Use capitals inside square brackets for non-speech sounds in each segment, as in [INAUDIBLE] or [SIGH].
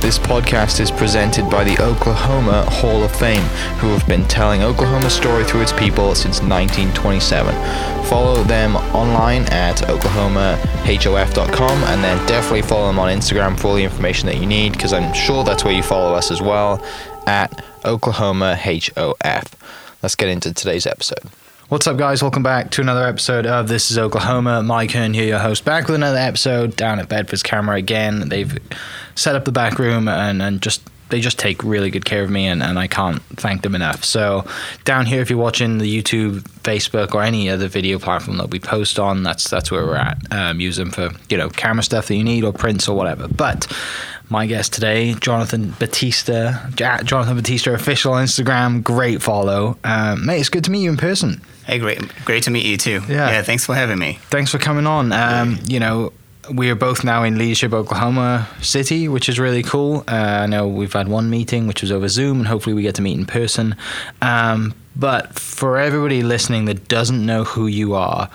This podcast is presented by the Oklahoma Hall of Fame, who have been telling Oklahoma's story through its people since 1927. Follow them online at oklahomahof.com and then definitely follow them on Instagram for all the information that you need because I'm sure that's where you follow us as well at oklahomahof. Let's get into today's episode. What's up, guys? Welcome back to another episode of This is Oklahoma. Mike Hearn here, your host, back with another episode down at Bedford's Camera again. They've set up the back room and, and just they just take really good care of me and, and I can't thank them enough. So down here if you're watching the YouTube, Facebook or any other video platform that we post on, that's that's where we're at. Um, use them for, you know, camera stuff that you need or prints or whatever. But my guest today, Jonathan Batista, Jonathan Batista official Instagram, great follow. Um, mate, it's good to meet you in person. Hey, great, great to meet you too. Yeah, yeah thanks for having me. Thanks for coming on. Um, you know, we are both now in Leadership Oklahoma City, which is really cool. Uh, I know we've had one meeting, which was over Zoom, and hopefully we get to meet in person. Um, but for everybody listening that doesn't know who you are,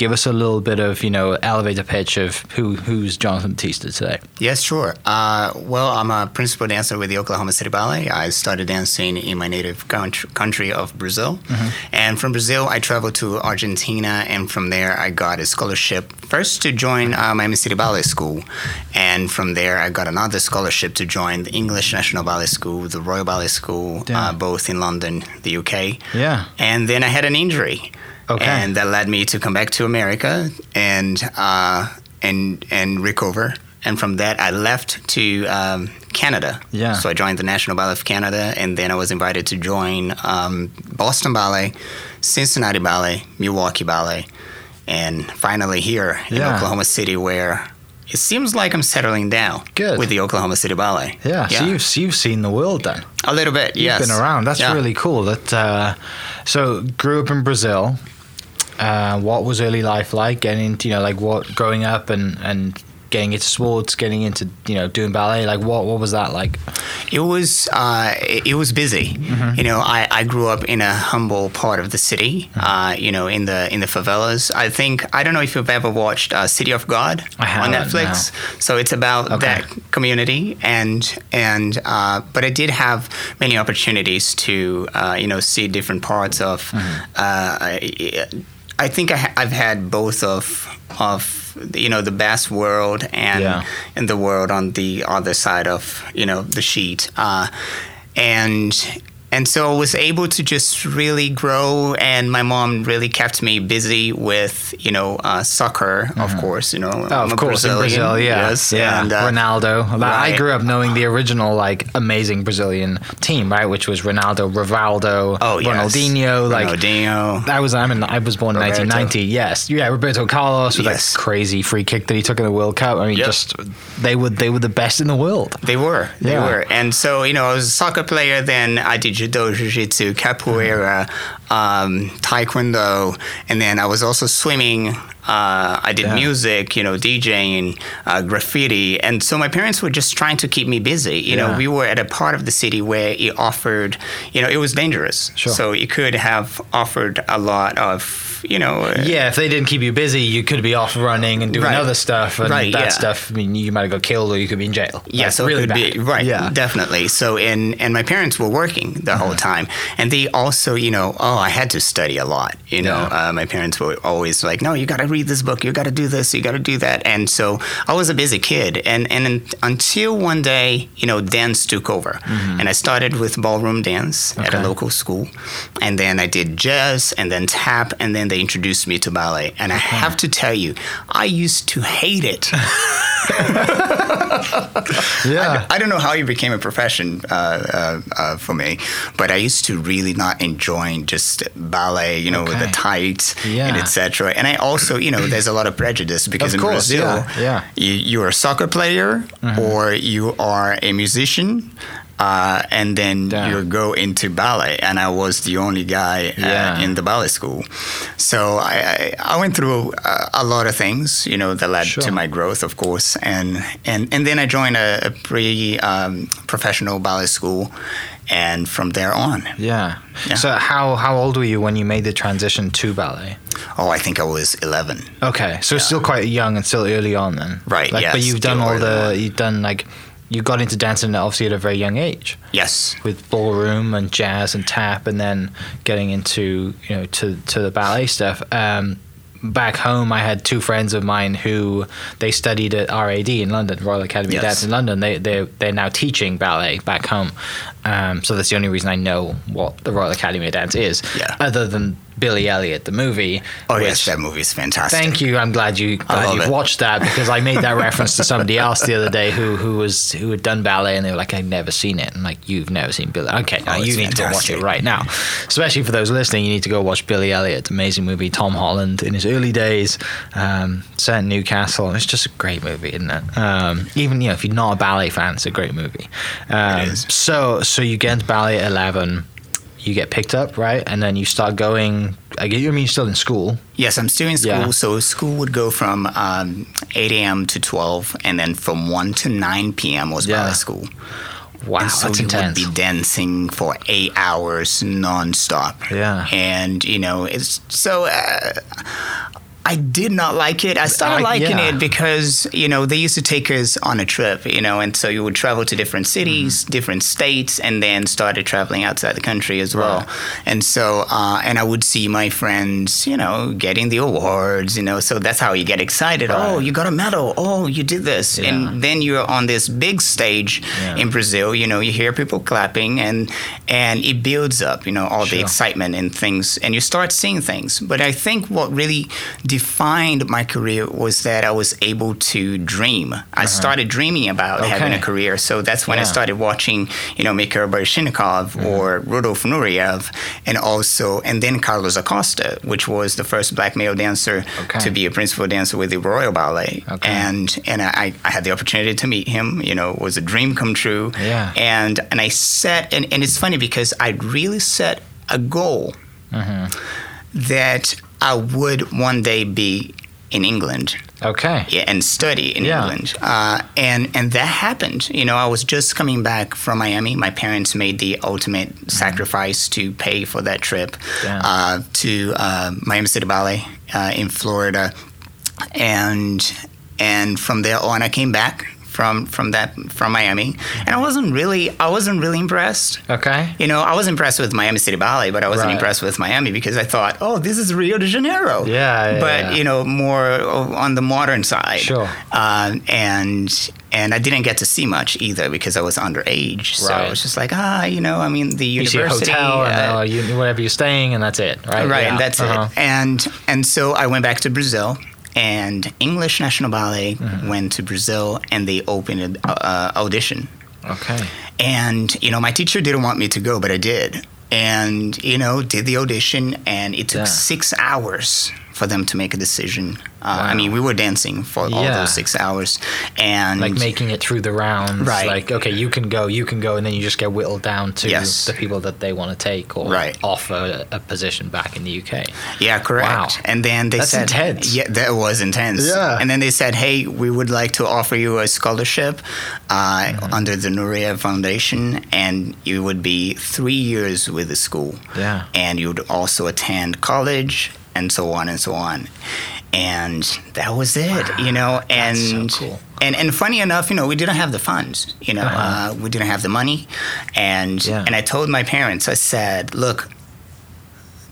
give us a little bit of you know elevator pitch of who who's Jonathan Batista today. Yes, sure. Uh, well, I'm a principal dancer with the Oklahoma City Ballet. I started dancing in my native country of Brazil, mm-hmm. and from Brazil I traveled to Argentina, and from there I got a scholarship first to join uh, Miami City Ballet School, and from there I got another scholarship to join the English National Ballet School, the Royal Ballet School, uh, both in London, the UK. Yeah. And then I had an injury. Okay. And that led me to come back to America and uh, and and recover. And from that, I left to um, Canada. Yeah. So I joined the National Ballet of Canada, and then I was invited to join um, Boston Ballet, Cincinnati Ballet, Milwaukee Ballet, and finally here in yeah. Oklahoma City, where it seems like I'm settling down Good. with the Oklahoma City Ballet. Yeah, yeah. so you've, you've seen the world then. A little bit, You've yes. been around. That's yeah. really cool. That uh, so grew up in Brazil. Uh, what was early life like? Getting into you know like what growing up and and getting into sports, getting into you know doing ballet? Like what what was that like? It was uh, it was busy. Mm-hmm. You know, I, I grew up in a humble part of the city. Mm-hmm. Uh, you know, in the in the favelas. I think I don't know if you've ever watched uh, City of God on Netflix. So it's about okay. that community and and uh, but I did have many opportunities to uh, you know see different parts of. Mm-hmm. I think I have had both of of you know the best world and yeah. and the world on the other side of you know the sheet uh, and and so I was able to just really grow. And my mom really kept me busy with, you know, uh, soccer, mm-hmm. of course. You know, oh, of course, Brazilian, in Brazil, yeah, yes, yeah. And, uh, Ronaldo. Right. I grew up knowing the original, like, amazing Brazilian team, right? Which was Ronaldo, Rivaldo, oh, yes. Ronaldinho, like Ronaldinho. I was, I'm in, I was born in 1990. Yes, yeah, Roberto Carlos with yes. that crazy free kick that he took in the World Cup. I mean, yep. just they were they were the best in the world. They were, they yeah. were. And so, you know, I was a soccer player. Then I did judo, jiu-jitsu, capoeira, um, taekwondo, and then I was also swimming. Uh, I did yeah. music, you know, DJing, uh, graffiti, and so my parents were just trying to keep me busy. You yeah. know, we were at a part of the city where it offered, you know, it was dangerous. Sure. So it could have offered a lot of you know. Uh, yeah, if they didn't keep you busy, you could be off running and doing right. other stuff, and right, that yeah. stuff. I mean, you might have got killed or you could be in jail. Yeah, That's so really it could bad. be right. Yeah, definitely. So and and my parents were working the whole uh-huh. time, and they also, you know, oh, I had to study a lot. You know, yeah. uh, my parents were always like, no, you got to read this book, you got to do this, you got to do that, and so I was a busy kid, and and until one day, you know, dance took over, mm-hmm. and I started with ballroom dance okay. at a local school, and then I did jazz, and then tap, and then they introduced me to ballet. And I have to tell you, I used to hate it. [LAUGHS] yeah. I, I, don't know how it became a profession uh, uh, uh, for me, but I used to really not enjoy just ballet, you know, okay. with the tights yeah. and etc. And I also, you know, there's a lot of prejudice because of in course, Brazil, yeah, yeah. You, you're a soccer player mm-hmm. or you are a musician uh, and then Damn. you go into ballet. And I was the only guy Yeah. uh, in the ballet school. So I, I, went through a, a lot of things, you know, that led Sure. to my growth, of course. And and, and then I joined a, a pretty um, professional ballet school, and from there on, Yeah. Yeah. So how how old were you when you made the transition to ballet? oh, I think I was 11. Okay, so still quite young and still early on then. Right, Like, yeah, but you've done all the on. you've done like you got into dancing obviously at a very young age Yes. with ballroom and jazz and tap, and then getting into you know to to the ballet stuff. Um, back home, I had two friends of mine who they studied at RAD in London, Royal Academy of Dance in London. They they they're now teaching ballet back home. Um, so that's the only reason I know what the Royal Academy of Dance is. Yeah. Other than Billy Elliot, the movie. Oh, yes, that movie is fantastic. Thank you. I'm glad you glad you've it. watched that because I made that reference to somebody [LAUGHS] else the other day who who was who had done ballet and they were like, I've never seen it. And like, you've never seen Billy. Okay, Oh, you need to go watch it right now. Especially for those listening, you need to go watch Billy Elliot. Amazing movie. Tom Holland in his early days, um, set in Newcastle. It's just a great movie, isn't it? Um, even you know if you're not a ballet fan, it's a great movie. Um. So so you get into ballet at 11. You get picked up, right? And then you start going. I get- I mean, you're still in school. Yes, I'm still in school. Yeah. So school would go from um, 8 a.m. to 12, and then from 1 to 9 p.m. was Yeah. ballet school. Wow, and so that's you intense. would be dancing for eight hours nonstop. Yeah. And you know, it's so. Uh, I did not like it. I started liking yeah. it because you know they used to take us on a trip, you know, and so you would travel to different cities, Mm-hmm. different states, and then started traveling outside the country as well. Right. And so, uh, and I would see my friends, you know, getting the awards, you know, so that's how you get excited. Right. Oh, you got a medal. Oh, you did this, Yeah. and then you're on this big stage Yeah. in Brazil. You know, you hear people clapping, and and it builds up. You know, all Sure. the excitement and things, and you start seeing things. But I think what really defined my career was that I was able to dream. I started dreaming about having Uh-huh. A career. So that's when I Yeah. Mm-hmm. started watching, you know, Mikhail Baryshnikov or Rudolf Nureyev, and also, and then Carlos Acosta, which was the first black male dancer Okay. to be a principal dancer with the Royal Ballet. Okay. And and I, I had the opportunity to meet him. You know, it was a dream come true. Yeah. And and I set, and, and it's funny because I really set a goal Mm-hmm. that I would one day be in England Okay. yeah, and study in Yeah. England. Uh, and and that happened. You know, I was just coming back from Miami. My parents made the ultimate sacrifice to pay for that trip uh, to uh, Miami City Ballet uh, in Florida, and and from there on, I came back from from that from Miami, and I wasn't really I wasn't really impressed. Okay. You know, I was impressed with Miami City Ballet, but I wasn't Right. impressed with Miami because I thought, oh, this is Rio de Janeiro. Yeah, yeah, but yeah. you know, more on the modern side. Sure. Um, and and I didn't get to see much either because I was underage. So Right. it was just like, ah, you know, I mean, the You see a university. hotel and uh, uh, you, wherever you're staying, and that's it, right? right, Yeah. and that's Uh-huh. it. And and so I went back to Brazil, and English National Ballet Mm-hmm. went to Brazil, and they opened an uh, audition. Okay. And, you know, my teacher didn't want me to go, but I did. And, you know, did the audition, and it took Yeah. six hours for them to make a decision. Uh, I mean, we were dancing for all those six hours. And Like making it through the rounds. Right. Like, okay, you can go, you can go, and then you just get whittled down to Yes. the people that they want to take or Right. offer a, a position back in the UK. Yeah, correct. Wow. And then they That's said, intense. Yeah, that was intense. Yeah. And then they said, hey, we would like to offer you a scholarship uh, Mm-hmm. under the Nureyev Foundation, and you would be three years with the school. Yeah. And you would also attend college, and so on and so on. And that was it, you know. And so cool. and and funny enough, you know, we didn't have the funds. You know, Uh-huh. uh, we didn't have the money, and Yeah. and I told my parents, I said, look,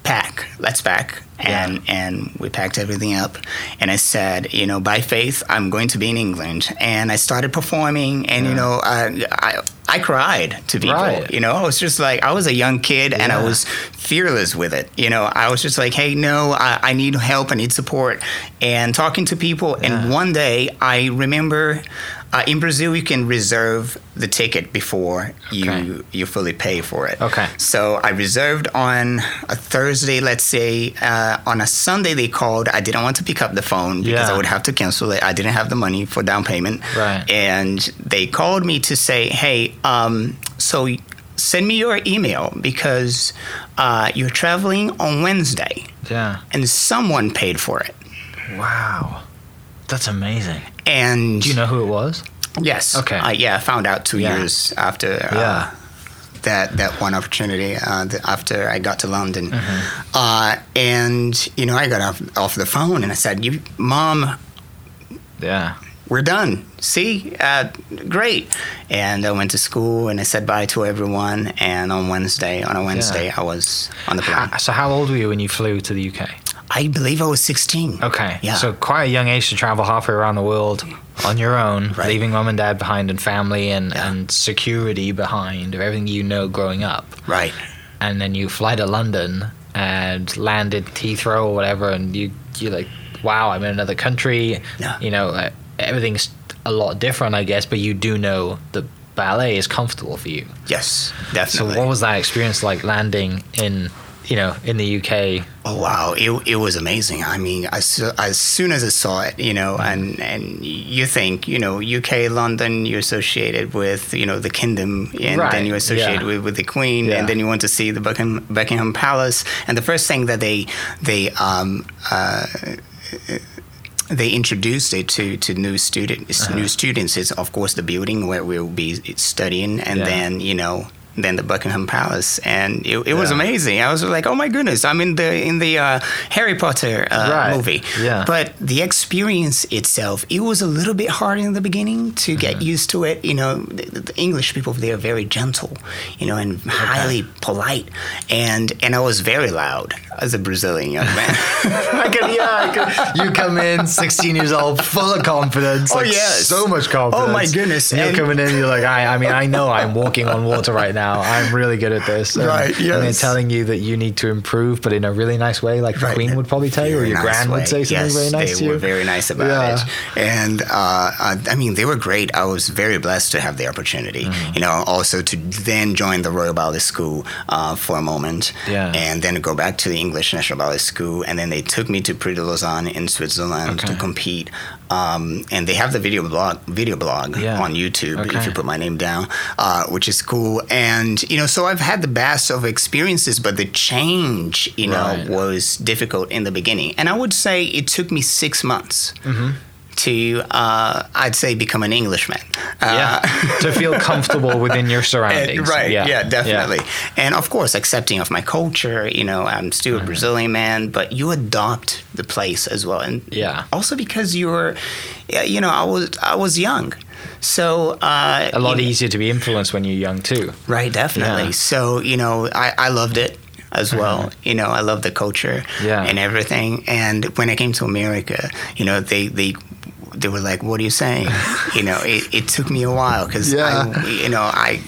pack, let's pack. And and we packed everything up, and I said, you know, by faith, I'm going to be in England. And I started performing, and you know, I, I I cried to people. Right. You know, I was just like, I was a young kid, and I was fearless with it. You know, I was just like, hey, no, I, I need help, I need support, and talking to people. And one day, I remember. Uh, in Brazil, you can reserve the ticket before you you fully pay for it. Okay. So I reserved on a Thursday, let's say. Uh, on a Sunday, they called. I didn't want to pick up the phone because Yeah. I would have to cancel it. I didn't have the money for down payment. Right. And they called me to say, hey, um, so send me your email because uh, you're traveling on Wednesday, Yeah. and someone paid for it. Wow. That's amazing. And Do you know who it was? Yes. Okay. Uh, yeah, I found out two Yeah. years after. Uh, Yeah. That, that one opportunity uh, after I got to London, Mm-hmm. uh, and you know I got off, off the phone and I said, "You, mom, Yeah. we're done. See, uh, great." And I went to school and I said bye to everyone. And on Wednesday, on a Wednesday, I was on the plane. Ha- so how old were you when you flew to the UK? I believe I was 16. Okay. Yeah. So quite a young age to travel halfway around the world on your own, Right. leaving mom and dad behind and family and, Yeah. and security behind of everything you know growing up. Right. And then you fly to London and land at Heathrow or whatever and you you're like, wow, I'm in another country. Yeah. You know, uh, everything's a lot different, I guess, but you do know the ballet is comfortable for you. Yes, definitely. So what was that experience like landing in, you know, in the UK? Oh wow, it, it was amazing. I mean, as, as soon as I saw it, you know, and and you think, you know, UK, London, you're associated with, you know, the kingdom, and Right, then you associate associated yeah. with, with the Queen, Yeah. and then you want to see the Buckingham, Buckingham Palace, and the first thing that they they um uh. They introduced it to, to new students. Uh-huh. New students is of course the building where we'll be studying, and Yeah. then you know then the Buckingham Palace, and it, it was amazing. I was like, oh my goodness, I'm in the in the uh, Harry Potter uh, Right. movie. Yeah. But the experience itself, it was a little bit hard in the beginning to get Mm-hmm. used to it. You know, the, the English people they are very gentle, you know, and highly polite, and and I was very loud as a Brazilian young man. [LAUGHS] I could, yeah, I could. You come in, 16 years old, full of confidence. Oh, like, yes. So much confidence. Oh, my goodness. And you're coming in, you're like, I, I mean, I know I'm walking on water right now. I'm really good at this. And, Right, And they're telling you that you need to improve, but in a really nice way, like the Right. Queen would probably tell you, or your nice gran way. would say something yes, very nice they to you. were very nice about Yeah. it, and uh, I mean they were great. I was very blessed to have the opportunity, Mm-hmm. you know, also to then join the Royal Ballet School uh, for a moment, Yeah. and then go back to the English National Ballet School, and then they took me to Prix de Lausanne in Switzerland to compete. Um, and they have the video blog, video blog Yeah. on YouTube Okay. if you put my name down, uh, which is cool. And you know, so I've had the best of experiences, but the change, you know, was difficult in the beginning. And I would say it took me six months Mm-hmm. To, uh, I'd say, become an Englishman. Uh, Yeah. [LAUGHS] to feel comfortable within your and- surroundings. right, yeah, Yeah. definitely. And of course, accepting of my culture, you know, I'm still Mm-hmm. a Brazilian man, but you adopt the place as well. And Yeah. also because you're, you know, I was, I was young. So, uh, A lot easier to be influenced when you're young, too. Right, definitely. Yeah. So, you know, I, I loved it as well. You know, I love the culture Yeah. and everything. And when I came to America, you know, they, they, they were like, what are you saying? [LAUGHS] you know, it, it took me a while because, Yeah. I, you know, I,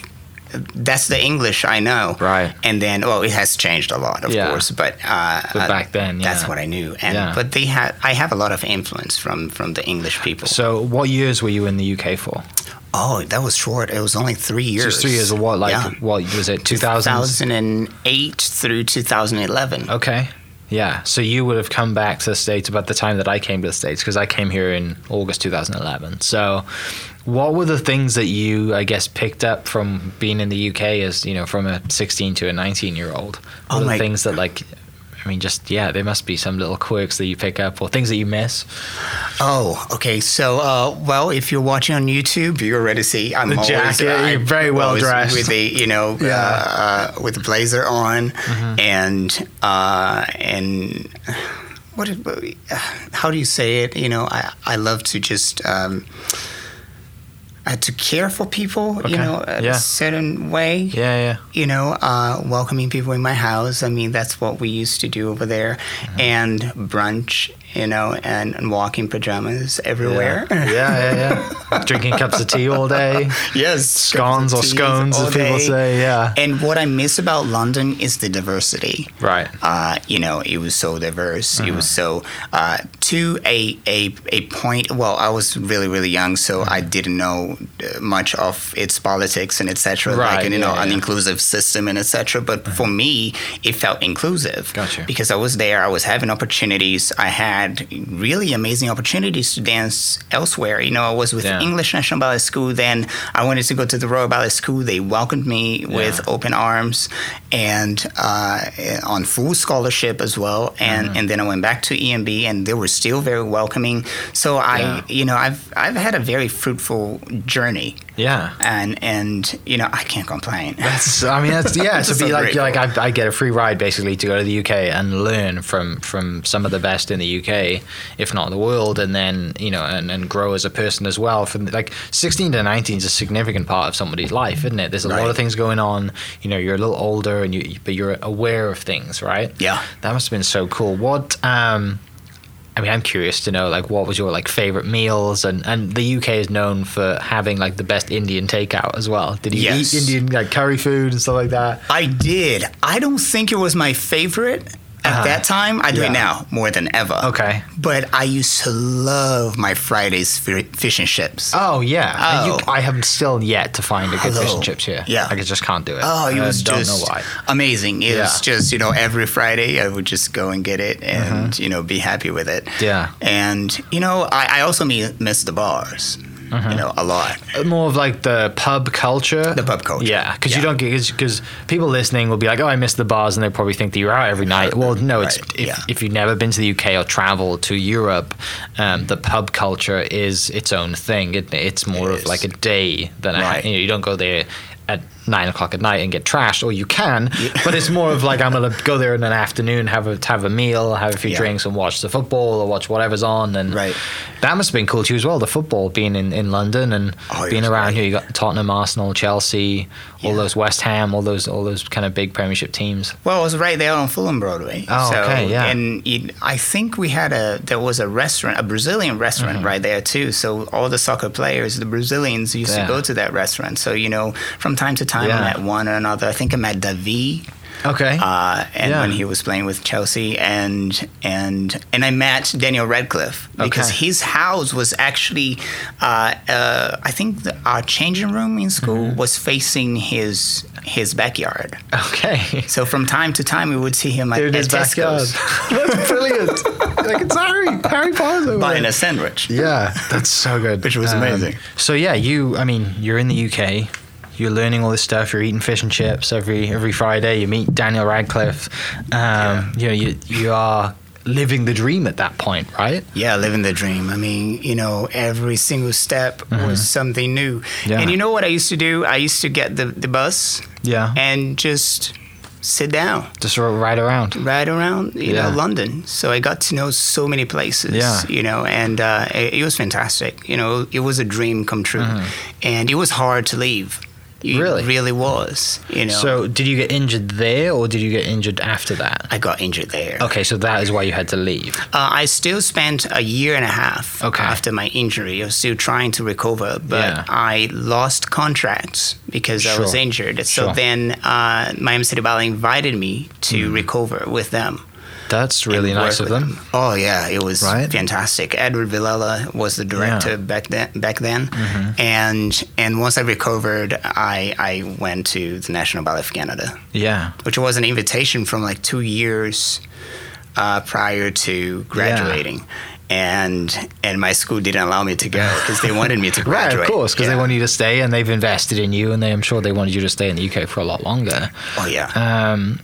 that's the English I know. Right. And then, well, it has changed a lot, of Yeah. course, but, uh, But uh, back then, that's what I knew. And, Yeah. but they had, I have a lot of influence from, from the English people. So, what years were you in the UK for? oh, that was short. It was only three years. Just three years of what? Like, Yeah. what was it? 2000? 2008 through 2011. Okay. Yeah. So you would have come back to the States about the time that I came to the States because I came here in August 2011. So what were the things that you, I guess, picked up from being in the UK as, you know, from a 16 to a 19 year old? What Oh my- things that, like, I mean, just, yeah, there must be some little quirks that you pick up or things that you miss. Oh, okay. So, uh, well, if you're watching on YouTube, you already see I'm The always jacket, you're very well dressed. with the you know [LAUGHS] Yeah. uh, uh, with the blazer on Mm-hmm. and uh, and what did- how do you say it? You know, I I love to just. Um, uh, to care for people, Okay. you know, a Yeah. certain way. Yeah, yeah. you know, uh, welcoming people in my house. I mean, that's what we used to do over there. Mm-hmm. And brunch, you know, and, and walking pajamas everywhere. Yeah, yeah, yeah. yeah. [LAUGHS] Drinking cups of tea all day. yes. Scones or scones, as people day. say. Yeah. And what I miss about London is the diversity. Right. Uh, you know, it was so diverse. It was so uh, to a, a a point. Well, I was really really young, so I didn't know uh, much of its politics and etc. Right, Like and, you know, yeah, an inclusive system and etc. But for me, it felt inclusive. Gotcha. Because I was there, I was having opportunities. I had had really amazing opportunities to dance elsewhere. You know, I was with Yeah. English National Ballet School. Then I wanted to go to the Royal Ballet School. They welcomed me with open arms and uh, on full scholarship as well. And Mm-hmm. and then I went back to ENB, and they were still very welcoming. So I, Yeah. you know, I've I've had a very fruitful journey, Yeah. and and you know, I can't complain. That's, I mean, that's [LAUGHS] yeah. to be so like, like I, I get a free ride basically to go to the UK and learn from from some of the best in the UK, if not the world, and then you know, and, and grow as a person as well. From like 16 to 19 is a significant part of somebody's life, isn't it? There's a lot of things going on. You know, you're a little older, and you but you're aware of things, right? Yeah. That must have been so cool. What um. I mean, I'm curious to know, like, what was your like favorite meals, and and the UK is known for having like the best Indian takeout as well. Did you Yes. eat Indian like curry food and stuff like that? I did. I don't think it was my favorite at Uh-huh. that time. I do Yeah. it now more than ever. Okay. But I used to love my Fridays fi- fish and chips. Oh yeah, And you- Oh. I have still yet to find a good fish and chips here. Yeah. I just can't do it. Oh, it I was don't just know why. amazing. It was Yeah. Uh-huh. just, you know, every Friday I would just go and get it and, you know, be happy with it. Yeah. And, you know, I, I also miss the bars, Uh-huh. you know, a lot. More of like the pub culture. The pub culture. Yeah, because you don't get because people listening will be like, "Oh, I miss the bars," and they probably think that you're out every night. Well, no, it's Right, if, yeah. if you've never been to the UK or traveled to Europe, um, the pub culture is its own thing. It, it's more It of like a day than a, you know. You don't go there at nine o'clock at night and get trashed, or you can, but it's more of like I'm gonna go there in an afternoon, have a have a meal, have a few Yeah. drinks, and watch the football or watch whatever's on. And Right. that must have been cool to you as well. The football being in, in London and Oh, being around great. here. You got Tottenham, Arsenal, Chelsea, all those West Ham, all those all those kind of big Premiership teams. Well, I was right there on Fulham Broadway. Oh, okay, yeah. And it, I think we had a there was a restaurant, a Brazilian restaurant Mm-hmm. right there too. So all the soccer players, the Brazilians, used Yeah. to go to that restaurant. So you know, from time to time, Yeah. I met one or another. I think I met Davi. Okay. Uh, and Yeah. when he was playing with Chelsea, and and and I met Daniel Radcliffe because Okay. his house was actually, uh, uh, I think the, our changing room in school Mm-hmm. was facing his his backyard. okay. So from time to time, we would see him at, in at his backyard. Tesco's [LAUGHS] That's brilliant. like it's Harry, Harry Potter. buying a sandwich. Yeah, that's so good. Um, Which was amazing. So yeah, you. I mean, you're in the UK. You're learning all this stuff. You're eating fish and chips every every Friday. You meet Daniel Radcliffe. Um, You know, you you are living the dream at that point, right? Yeah, living the dream. I mean, you know, every single step was something new. Mm-hmm. Yeah. And you know what I used to do? I used to get the, the bus Yeah. and just sit down, Just ride around. ride around, you Yeah. know, London. So I got to know so many places, Yeah. you know, and uh, it, it was fantastic. You know, it was a dream come true. And it was hard to leave. It. Really? really was, you know. So, did you get injured there, or did you get injured after that? I got injured there. Okay, so that is why you had to leave. Uh, I still spent a year and a half Okay. after my injury. I was still trying to recover, but Yeah. I lost contracts because I was injured. So Sure. then uh, Miami City Ballet invited me to recover with them. That's really nice of work them. Oh yeah, it was Right. fantastic. Edward Villella was the director Yeah. Mm-hmm. back then. Back then, and and once I recovered, I I went to the National Ballet of Canada Yeah. which was an invitation from like two years uh, prior to graduating. And and my school didn't allow me to go because they wanted me to graduate. [LAUGHS] Right, of course, because they wanted you to stay and they've invested in you, and they, I'm sure they wanted you to stay in the UK for a lot longer. Oh yeah. Um,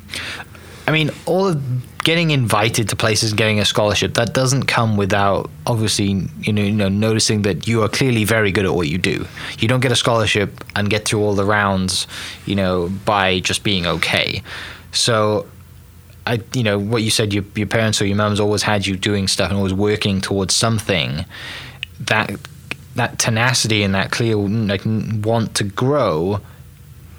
I mean, all of getting invited to places and getting a scholarship that doesn't come without obviously you know, you know noticing that you are clearly very good at what you do. You don't get a scholarship and get through all the rounds, you know, by just being okay. So. I, you know, what you said, your, your parents or your mums always had you doing stuff and always working towards something. That that tenacity and that clear like want to grow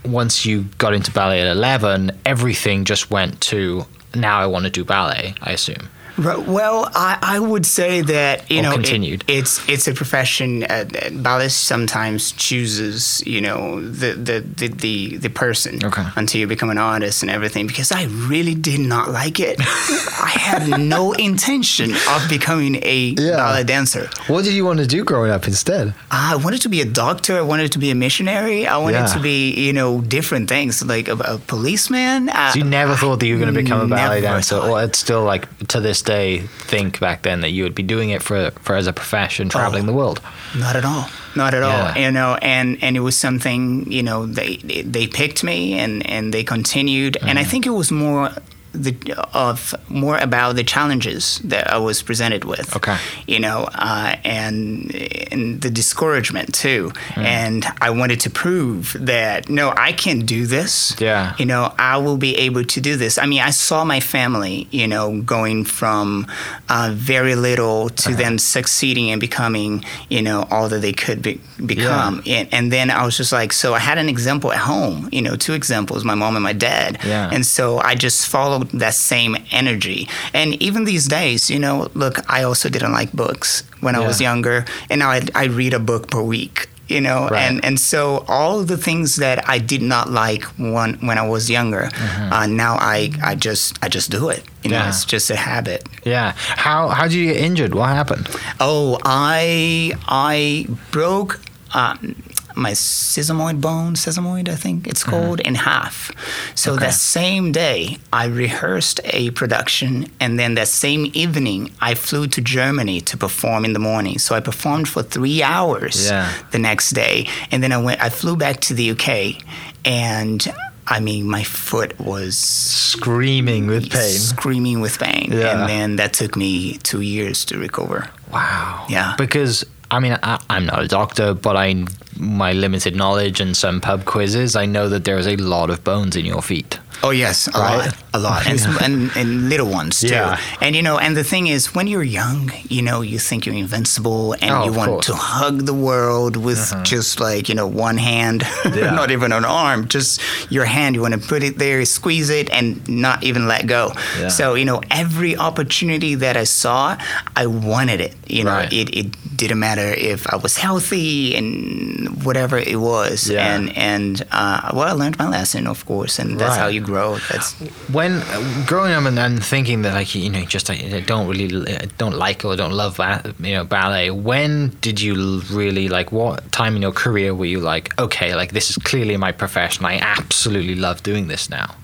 once you got into ballet at 11 everything just went to now i want to do ballet i assume Well, I, I would say that you Or know it- it's it's a profession. Uh, that ballet sometimes chooses you know the the the the, the person Okay. until you become an artist and everything. Because I really did not like it. I had no [LAUGHS] intention of becoming a Yeah. ballet dancer. what did you want to do growing up instead I wanted to be a doctor. I wanted to be a missionary. I wanted Yeah. to be, you know, different things like a, a policeman. Uh, so you never thought that you were going to become a ballet dancer thought. or it's still like to this day think back then that you would be doing it for, for as a profession, traveling oh, the world. Not at all. Not at yeah. all. You know, and, and it was something, you know, they they picked me and, and they continued. Mm-hmm. And I mm-hmm. think it was more the of more about the challenges that I was presented with. Okay. You know, uh, and and the discouragement too. Mm. And I wanted to prove that no, I can do this. Yeah. You know, I will be able to do this. I mean, I saw my family, you know, going from uh, very little to uh-huh. then succeeding and becoming, you know, all that they could be, become. Yeah. And, and then I was just like, so I had an example at home. You know, two examples: my mom and my dad. Yeah. And so I just followed that same energy. And even these days, you know, look, I also didn't like books when yeah. I was younger, and now I, I read a book per week you know right. and and so all the things that I did not like when when I was younger mm-hmm. uh, now I I just I just do it you know yeah. it's just a habit yeah how how did you get injured what happened oh I I broke um, my sesamoid bone, sesamoid, I think it's called, mm-hmm. in half. So okay. that same day, I rehearsed a production, and then that same evening, I flew to Germany to perform in the morning. So I performed for three hours yeah. the next day, and then I went. I flew back to the UK, and I mean, my foot was screaming with pain. Screaming with pain. Yeah. And then that took me two years to recover. Wow. Yeah. Because I mean, I, am not a doctor, but I, my limited knowledge and some pub quizzes, I know that there is a lot of bones in your feet. Oh yes, a right? lot, a lot, and, yeah. and, and little ones too. Yeah. And you know, and the thing is, when you're young, you know, you think you're invincible, and oh, you want course. to hug the world with uh-huh. just like you know one hand, [LAUGHS] yeah. not even an arm, just your hand. You want to put it there, squeeze it, and not even let go. Yeah. So you know, every opportunity that I saw, I wanted it. You know, right. it, it didn't matter if I was healthy and whatever it was. And and uh, well, I learned my lesson, of course, and that's right. how you grow. That's when growing up and, and thinking that like you know just I don't really don't like or don't love you know ballet. When did you really like what time in your career were you like okay like this is clearly my profession. I absolutely love doing this now.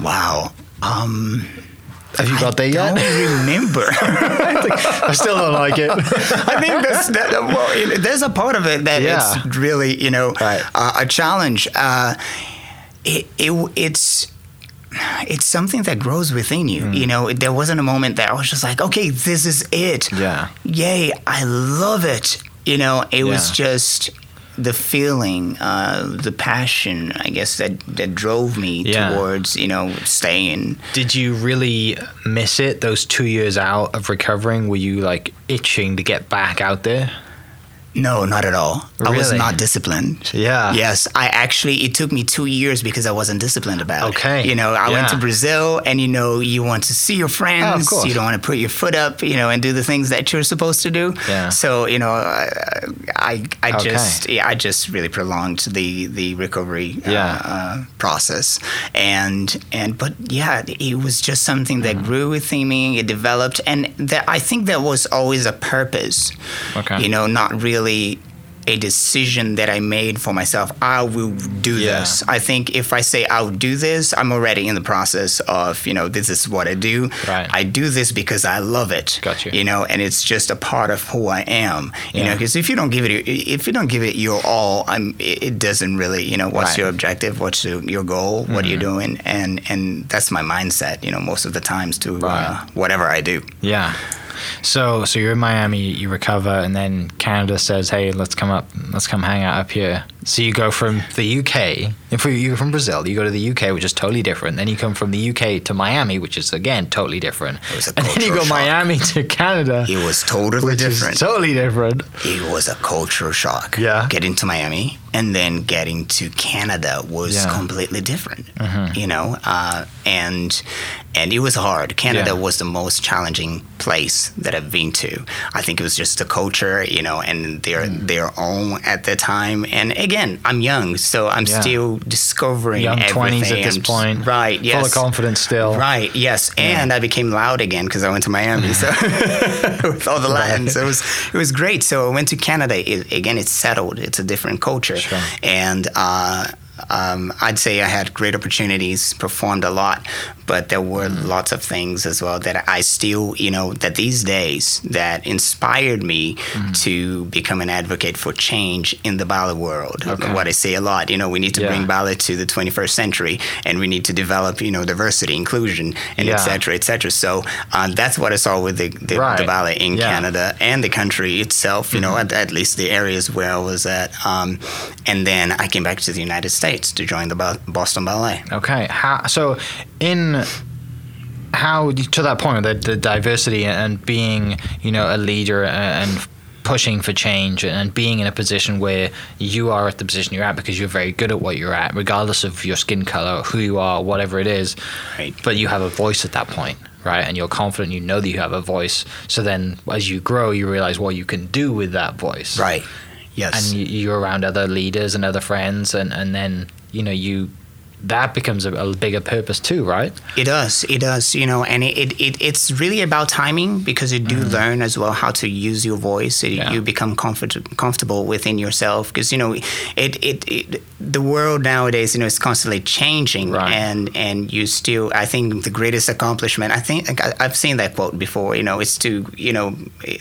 Wow. Um, have you got I there yet? I don't [LAUGHS] remember. [LAUGHS] I, still don't like it. I think there's, that, well, there's a part of it that yeah. it's really, you know, right. uh, a challenge. Uh, it, it, it's it's something that grows within you. Mm. You know, there wasn't a moment that I was just like, okay, this is it. Yeah. Yay, I love it. You know, it yeah. was just the feeling, uh, the passion, I guess that that drove me yeah. towards you know staying. Did you really miss it? Those two years out of recovering, were you like itching to get back out there? No, not at all. Really? I was not disciplined. Yeah. Yes, I actually it took me two years because I wasn't disciplined about okay. it. You know, I yeah. went to Brazil, and you know, you want to see your friends. Oh, you don't want to put your foot up, you know, and do the things that you're supposed to do. Yeah. So you know, I I, I okay. just yeah, I just really prolonged the the recovery uh, yeah. uh, process, and and but yeah, it was just something that mm. grew within me. It developed, and that I think that was always a purpose. Okay. You know, not really really a decision that I made for myself. I will do yeah. this. I think if I say I'll do this, I'm already in the process of, you know, this is what I do. Right. I do this because I love it. Got you. Know, and it's just a part of who I am. You yeah. know, because if you don't give it, if you don't give it your all, I'm. It doesn't really, you know, what's right. your objective? What's your your goal? Mm-hmm. What are you mm-hmm. doing? And and that's my mindset. You know, most of the times to right. uh, whatever I do. Yeah. So so you're in Miami, you recover, and then Canada says, "Hey, let's come up, let's come hang out up here." So you go from the UK, if you're from Brazil, you go to the UK, which is totally different. Then you come from the UK to Miami, which is again totally different. and then you go shock. Miami to Canada. It was totally different. totally different. It was a cultural shock. Yeah. Getting to Miami and then getting to Canada was yeah. completely different. Mm-hmm. You know, uh, and and it was hard. Canada yeah. was the most challenging place that I've been to. I think it was just the culture, you know, and their mm. their own at the time. And again, I'm young, so I'm yeah. still discovering young twenties at this point. Right. Yes. Full of confidence still. Right. Yes. Yeah. And I became loud again because I went to Miami. So [LAUGHS] [LAUGHS] with all the Latins, right. it was it was great. So I went to Canada. It, again, it's settled. It's a different culture, sure. and. Uh, um, I'd say I had great opportunities, performed a lot, but there were mm-hmm. lots of things as well that I still, you know, that these days that inspired me mm-hmm. to become an advocate for change in the ballet world. Okay. What I say a lot, you know, we need to yeah. bring ballet to the 21st century, and we need to develop, you know, diversity, inclusion, and yeah. et cetera, et cetera. So uh, that's what I saw with the, the, right. the ballet in yeah. Canada and the country itself, you mm-hmm. know, at, at, least the areas where I was at. Um, and then I came back to the United States to join the Boston Ballet. Okay. How, so in how to that point the, the diversity and being you know a leader and pushing for change and being in a position where you are at the position you're at because you're very good at what you're at regardless of your skin color who you are whatever it is right. but you have a voice at that point right and you're confident you know that you have a voice so then as you grow you realize what you can do with that voice right yes and you're around other leaders and other friends and, and then you know you that becomes a, a, bigger purpose too, right? It does. It does. You know, and it, it, it's really about timing because you do mm. learn as well how to use your voice. It, yeah. You become comfort, comfortable within yourself because you know, it, it, it the world nowadays you know is constantly changing, right. and and you still. I think the greatest accomplishment. I think I, I've seen that quote before. You know, is to you know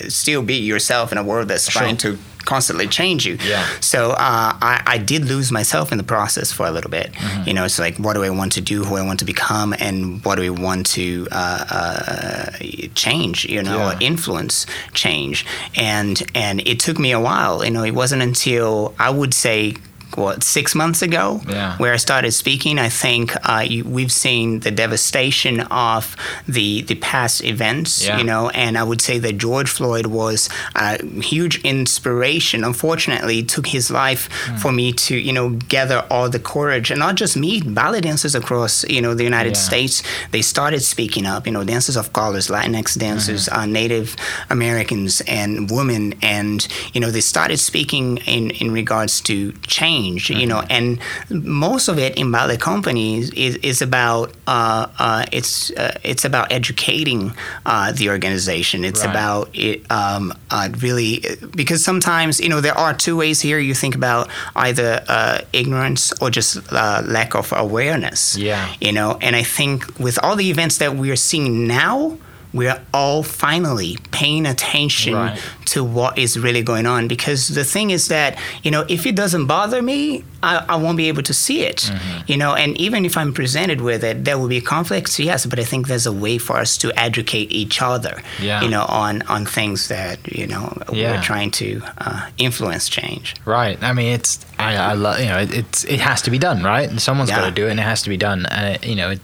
still be yourself in a world that's sure. trying to constantly change you. Yeah. So uh, I, I did lose myself in the process for a little bit. Mm-hmm. You know, it's like what do I want to do, who I want to become, and what do I want to uh, uh, change? You know, yeah. influence change. And and it took me a while. You know, it wasn't until I would say what six months ago, yeah. where I started speaking. I think uh, you, we've seen the devastation of the the past events, yeah. you know, and I would say that George Floyd was a huge inspiration. Unfortunately, it took his life mm. for me to you know gather all the courage, and not just me, ballet dancers across you know the United yeah. States. They started speaking up. You know, dancers of colors, Latinx dancers, mm-hmm. uh, Native Americans, and women, and you know they started speaking in in regards to change change, mm-hmm. you know, and most of it in ballet companies is, is about uh, uh, it's uh, it's about educating uh, the organization. It's right. about it um, uh, really because sometimes you know there are two ways here. You think about either uh, ignorance or just lack of awareness. Yeah, you know, and I think with all the events that we are seeing now we're all finally paying attention right. to what is really going on because the thing is that you know if it doesn't bother me I, I won't be able to see it, mm-hmm. you know. And even if I'm presented with it, there will be conflicts, yes. But I think there's a way for us to educate each other, yeah. you know, on on things that you know yeah. we're trying to uh, influence change. Right. I mean, it's I, I love you know it, it's it has to be done, right? And Someone's yeah. got to do it, and it has to be done. And it, you know, it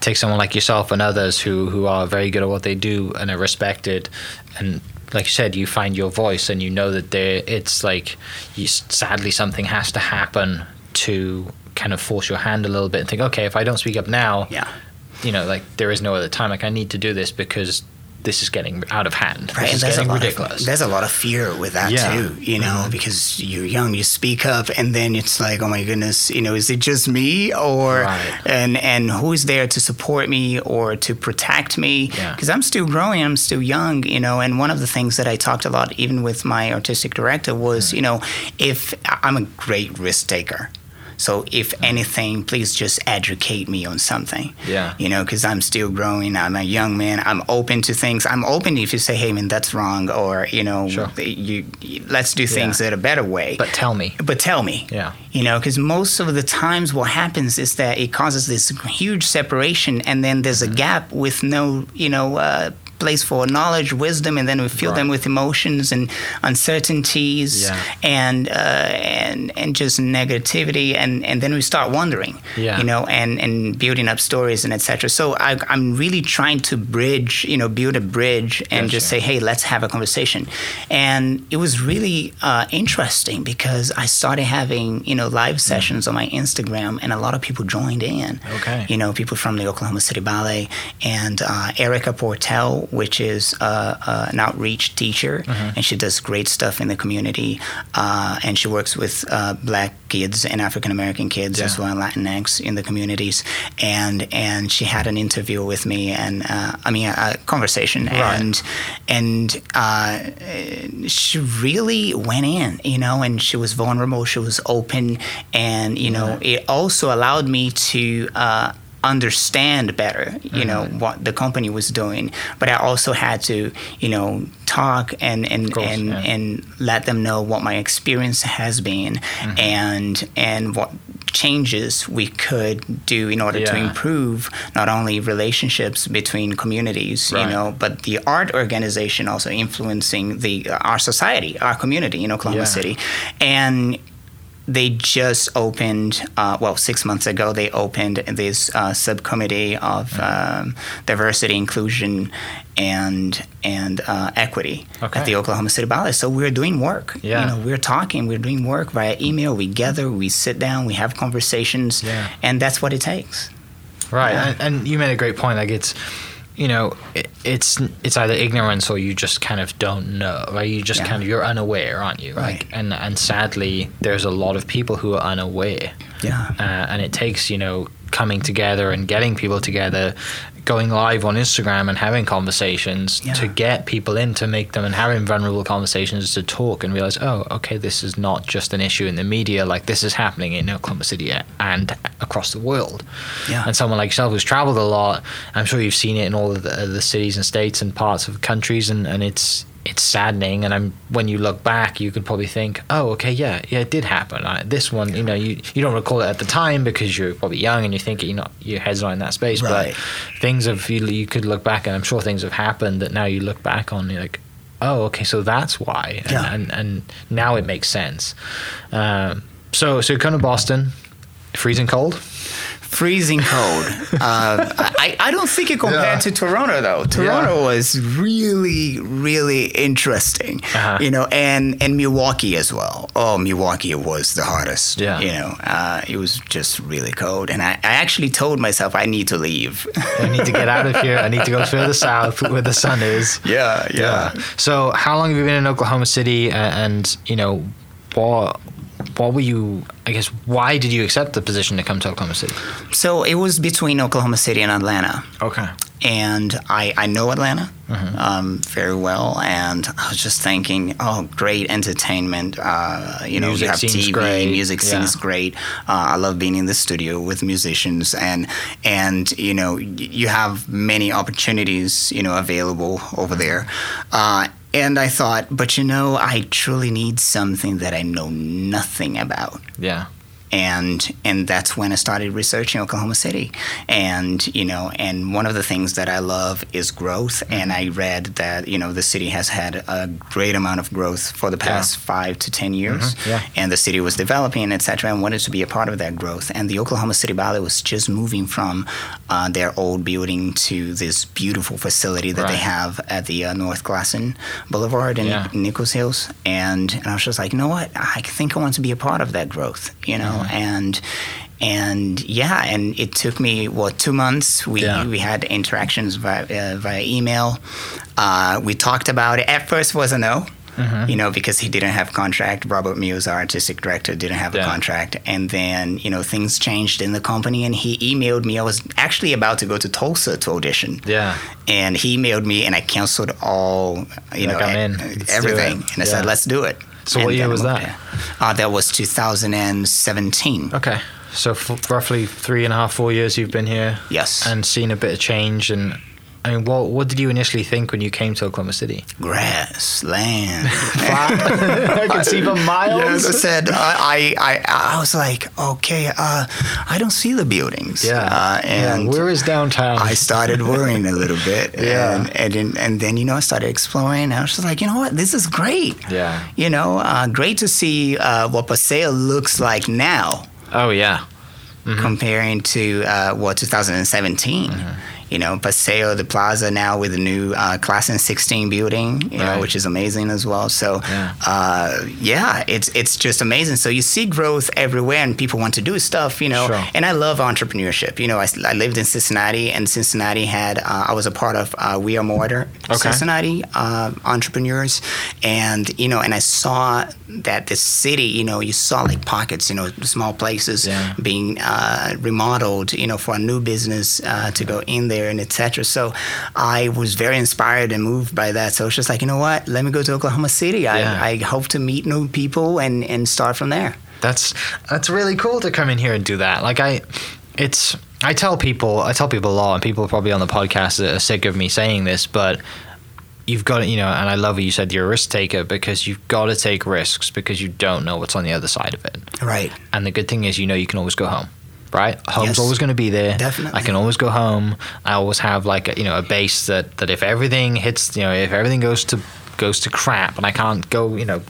takes someone like yourself and others who who are very good at what they do and are respected and like you said, you find your voice and you know that there it's like you, sadly something has to happen to kind of force your hand a little bit and think, okay, if I don't speak up now, yeah, you know, like there is no other time. Like I need to do this because this is getting out of hand. Right, this and is getting ridiculous. Of, there's a lot of fear with that yeah. too, you know, mm-hmm. because you're young, you speak up, and then it's like, oh my goodness, you know, is it just me, or right. and and who is there to support me or to protect me? Because yeah. I'm still growing, I'm still young, you know. And one of the things that I talked a lot, even with my artistic director, was, mm-hmm. you know, if I'm a great risk taker so if anything, please just educate me on something. Yeah. You know, because I'm still growing. I'm a young man. I'm open to things. I'm open if you say, "Hey, man, that's wrong," or you know, sure. you, you, let's do things yeah. in a better way. But tell me. But tell me. Yeah. You know, because most of the times, what happens is that it causes this huge separation, and then there's a mm-hmm. gap with no, you know. Uh, place for knowledge, wisdom, and then we fill right. them with emotions and uncertainties yeah. and uh, and and just negativity, and and then we start wondering, yeah. you know, and and building up stories and etc. So I, am really trying to bridge, you know, build a bridge and gotcha. just say, hey, let's have a conversation, and it was really uh, interesting because I started having you know live mm. sessions mm-hmm. on my Instagram, and a lot of people joined in. Okay, you know, people from the Oklahoma City Ballet and uh, Erica Portell which is uh, uh, an outreach teacher, Mm-hmm. and she does great stuff in the community. Uh, and she works with uh, black kids and African American kids as Yeah. well, Latinx in the communities. And and she had an interview with me, and uh, I mean a, conversation, Right. and and uh, she really went in, you know, and she was vulnerable, she was open, and you know, it also allowed me to. Uh, understand better you know Mm-hmm. what the company was doing but i also had to you know talk and and course, and, yeah. and let them know what my experience has been Mm-hmm. and and what changes we could do in order to improve not only relationships between communities Right. you know but the art organization also influencing the our society our community in oklahoma Yeah. city and they just opened, uh, well, six months ago, they opened this uh, subcommittee of Mm-hmm. um, diversity, inclusion, and and uh, equity Okay. at the Oklahoma City Ballet. So we're doing work. Yeah. You know, we're talking, we're doing work via email. We gather, we sit down, we have conversations, Yeah. and that's what it takes. Right, Yeah. and, and you made a great point. Like it's, you know, it, it's it's either ignorance or you just kind of don't know, right? You just Yeah. kind of you're unaware, aren't you? Right. Like, and and sadly, there's a lot of people who are unaware, Yeah. uh, and it takes you know coming together and getting people together, going live on Instagram and having conversations Yeah. to get people in to make them and having vulnerable conversations to talk and realize, oh, okay, this is not just an issue in the media. Like this is happening in Oklahoma City and across the world. Yeah. And someone like yourself who's traveled a lot, I'm sure you've seen it in all of the, the cities and states and parts of countries, and, and it's it's saddening. And I'm when you look back, you could probably think, oh, okay, yeah, yeah, it did happen. I, this one, you know, you you don't recall it at the time because you're probably young and you think you know your head's not in that space. Right. But things have you, you could look back, and I'm sure things have happened that now you look back on, you're like. Oh, okay. So that's why, and Yeah. and, and now it makes sense. Um, so, so you come to Boston, freezing cold. Freezing cold. [LAUGHS] uh, I, I don't think it compared Yeah. to Toronto though. Toronto was really really interesting, Uh-huh. you know, and and Milwaukee as well. Oh, Milwaukee was the hardest. Yeah. you know, uh, it was just really cold, and I, I actually told myself I need to leave. I need to get out of here. I need to go further [LAUGHS] south where the sun is. yeah, yeah. So, how long have you been in Oklahoma City? a- And you know, what what were you? I guess why did you accept the position to come to Oklahoma City? So it was between Oklahoma City and Atlanta. Okay. and I, I know Atlanta Mm-hmm. um, very well, and I was just thinking, oh, great entertainment. Uh, you know, Music you have TV, great, music yeah. seems great. Uh, I love being in the studio with musicians, and and you know, y- you have many opportunities, you know, available over there. Uh, and I thought, but you know, I truly need something that I know nothing about Yeah. And and that's when I started researching Oklahoma City, and you know, and one of the things that I love is growth, and I read that you know the city has had a great amount of growth for the past five to ten years, yeah. and the city was developing, etc., and wanted to be a part of that growth, and the Oklahoma City Ballet was just moving from uh, their old building to this beautiful facility that they have at the uh, North Classen Boulevard in Yeah. Nichols Hills, and, and I was just like, you know what? I think I want to be a part of that growth, you know, Mm-hmm. And and yeah, and it took me what two months. We Yeah. we had interactions via uh, via email. Uh, we talked about it. At first, was a no. Mm-hmm. You know, because he didn't have contract. Robert Muse, our artistic director, didn't have Yeah. a contract, and then you know things changed in the company, and he emailed me. I was actually about to go to Tulsa to audition, Yeah. and he emailed me, and I canceled all, you Like, know. Everything, and I said, "Let's do it." So what year was that? Uh, that was 2017. Okay. So f- roughly three and a half, four years you've been here. Yes. And seen a bit of change. And I mean, what what did you initially think when you came to Oklahoma City? Grass, land. [LAUGHS] [LAUGHS] I can see for miles. Yes, I said I, I, I, I was like, okay, uh, I don't see the buildings. Yeah. uh, and yeah. Where is downtown? I started worrying a little bit. [LAUGHS] Yeah. and and, then, and then you know I started exploring. And I was just like, you know what, this is great. Yeah. you know, uh, great to see uh, what Paseo looks like now. oh yeah. comparing to uh, what 2017. You know, Paseo the Plaza now with the new uh, Class and 16 building, you Right. know, which is amazing as well. So, Yeah. uh, yeah, it's it's just amazing. So you see growth everywhere, and people want to do stuff, you know. Sure. And I love entrepreneurship. You know, I, I lived in Cincinnati, and Cincinnati had uh, I was a part of uh, We Are Mortar Okay. Cincinnati uh, entrepreneurs, and you know, and I saw that the city, you know, you saw like pockets, you know, small places Yeah. being uh, remodeled, you know, for a new business uh, to go in there and etc. So I was very inspired and moved by that. So it's just like, you know what? Let me go to Oklahoma City. Yeah. I, I hope to meet new people and and start from there. That's that's really cool to come in here and do that. Like I, it's I tell people I tell people a lot, and people are probably on the podcast are sick of me saying this, but you've got to, you know, and I love what you said you're a risk taker because you've got to take risks because you don't know what's on the other side of it. Right. And the good thing is, you know, you can always go home. Right, home's Yes. always going to be there. Definitely. I can always go home. I always have like a, you know a base that that if everything hits, you know, if everything goes to goes to crap and I can't go, you know,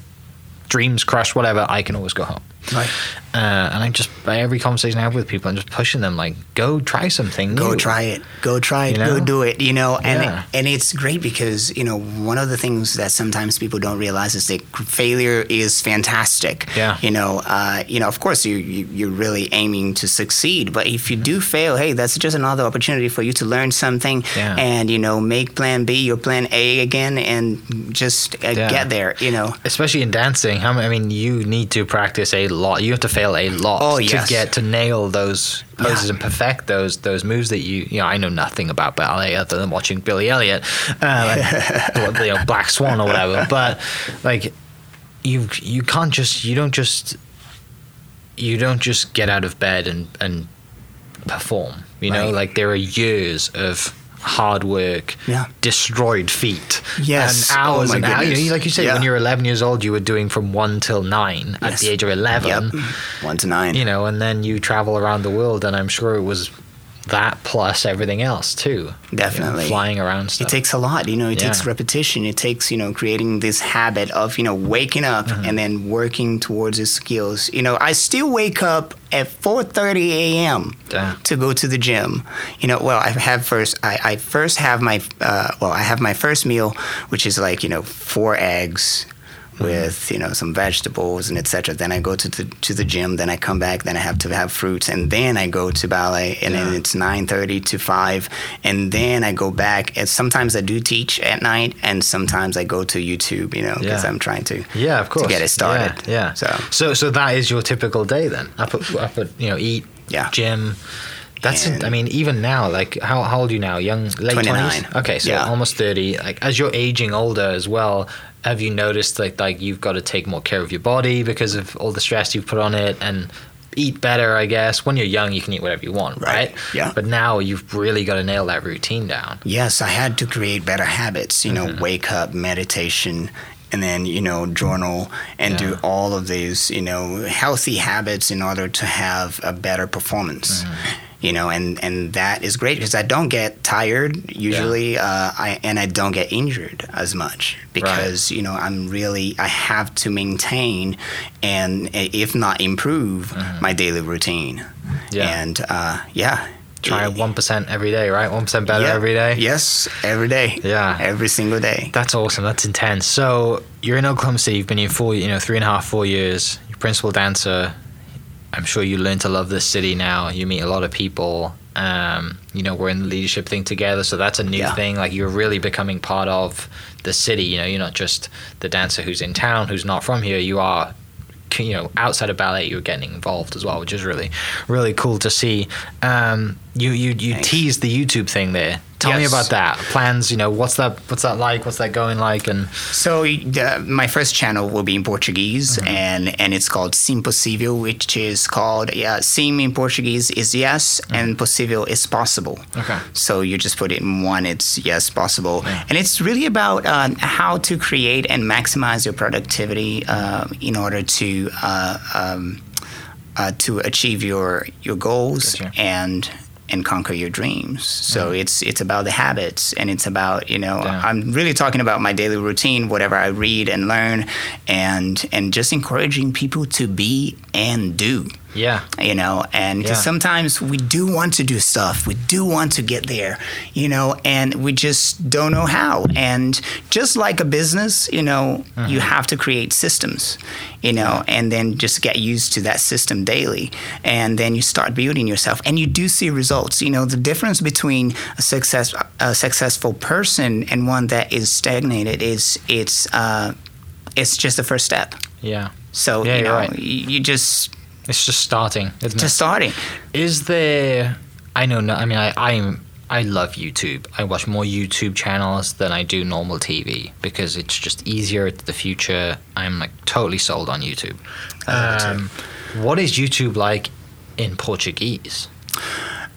dreams crush, whatever, I can always go home. Right. Uh, and I just by every conversation I have with people, I'm just pushing them like, go try something. Go new. try it. Go try it. You know? Go do it. You know, and Yeah. and it's great because you know one of the things that sometimes people don't realize is that failure is fantastic. Yeah. You know, uh, you know, of course you, you you're really aiming to succeed, but if you do fail, hey, that's just another opportunity for you to learn something Yeah. and you know make Plan B your Plan A again and just uh, Yeah. get there. You know. Especially in dancing, how I mean, you need to practice a lot. You have to fail a lot Oh, to get to nail those poses Yeah. and perfect those those moves that you. You know, I know nothing about ballet other than watching Billy Elliot, uh, like, [LAUGHS] you know, Black Swan or whatever. But like, you you can't just you don't just you don't just get out of bed and and perform. You know, Right. like there are years of hard work, Yeah. destroyed feet, Yes. and oh hours Oh, and hours. You know, like you said, Yeah. when you're 11 years old, you were doing from one till nine at the age of 11. Yep. One to nine. You know, and then you travel around the world, and I'm sure it was that plus everything else too. You know, Definitely. flying around stuff. It takes a lot, you know. It takes repetition. It takes, you know, creating this habit of, you know, waking up Mm-hmm. and then working towards the skills. You know, I still wake up at 4:30 a.m. Yeah. to go to the gym. You know, well, I have first. I, I first have my, uh, well, I have my first meal, which is like, you know, four eggs. Mm-hmm. With you know some vegetables and etc. Then I go to the to the gym. Then I come back. Then I have to have fruits, and then I go to ballet. And then it's nine thirty to five, and then I go back. And sometimes I do teach at night, and sometimes I go to YouTube. You know, because Yeah. I'm trying to yeah, of course. get it started. Yeah, yeah. So so, so that is your typical day then. Up at, up at you know, eat, Yeah. gym. That's, And- I mean, even now, like, how, how old are you now? Young, late 29. 20s? Okay, so Yeah. almost 30. Like, as you're aging older as well, have you noticed like, like you've got to take more care of your body because of all the stress you've put on it and eat better, I guess? When you're young, you can eat whatever you want, right? Right, yeah. But now you've really got to nail that routine down. Yes, I had to create better habits, you know, Mm-hmm. wake up, meditation, and then, you know, journal and Yeah. do all of these, you know, healthy habits in order to have a better performance. Mm-hmm. You know, and, and that is great because I don't get tired usually, uh, I, and I don't get injured as much because, you know, I'm really, I have to maintain and, if not improve, my daily routine. Mm-hmm. Yeah. And, uh, yeah. Try 1% every day, right? 1% better yeah. every day? Yes, every day. Yeah. Every single day. That's awesome. That's intense. So you're in Oklahoma City. You've been here for you know three and a half, four years. You're principal dancer. I'm sure you learn to love this city now. You meet a lot of people. Um, you know, we're in the leadership thing together, so that's a new Yeah. thing. Like you're really becoming part of the city. You know, you're not just the dancer who's in town, who's not from here. You are, you know, outside of ballet, you're getting involved as well, which is really, really cool to see. Um, you you you Thanks. teased the YouTube thing there. Tell me about that. Plans, you know, what's that what's that like? What's that going like? And So uh, my first channel will be in Portuguese, Mm-hmm. and and it's called Sim Possível, which is called yeah, Sim in Portuguese is yes, and Possível is possible. Mm-hmm. Okay. So you just put it in one, it's yes, possible, and it's really about uh, how to create and maximize your productivity uh, in order to uh, um, uh, to achieve your your goals Gotcha. and and conquer your dreams. So it's it's about the habits and it's about you know Yeah. I'm really talking about my daily routine, whatever I read and learn, and and just encouraging people to be and do. Yeah. You know, and Yeah. sometimes we do want to do stuff. We do want to get there, you know, and we just don't know how. And just like a business, you know, Mm-hmm. you have to create systems, you know, and then just get used to that system daily. And then you start building yourself and you do see results. You know, the difference between a success a successful person and one that is stagnated is it's uh it's just the first step. Yeah. So, Yeah, you know, right. you just It's just starting, isn't just it? starting. Is there? I know. No, I mean, I I'm. I love YouTube. I watch more YouTube channels than I do normal TV because it's just easier. It's the future. I'm like totally sold on YouTube. I love it too. Um, what is YouTube like in Portuguese?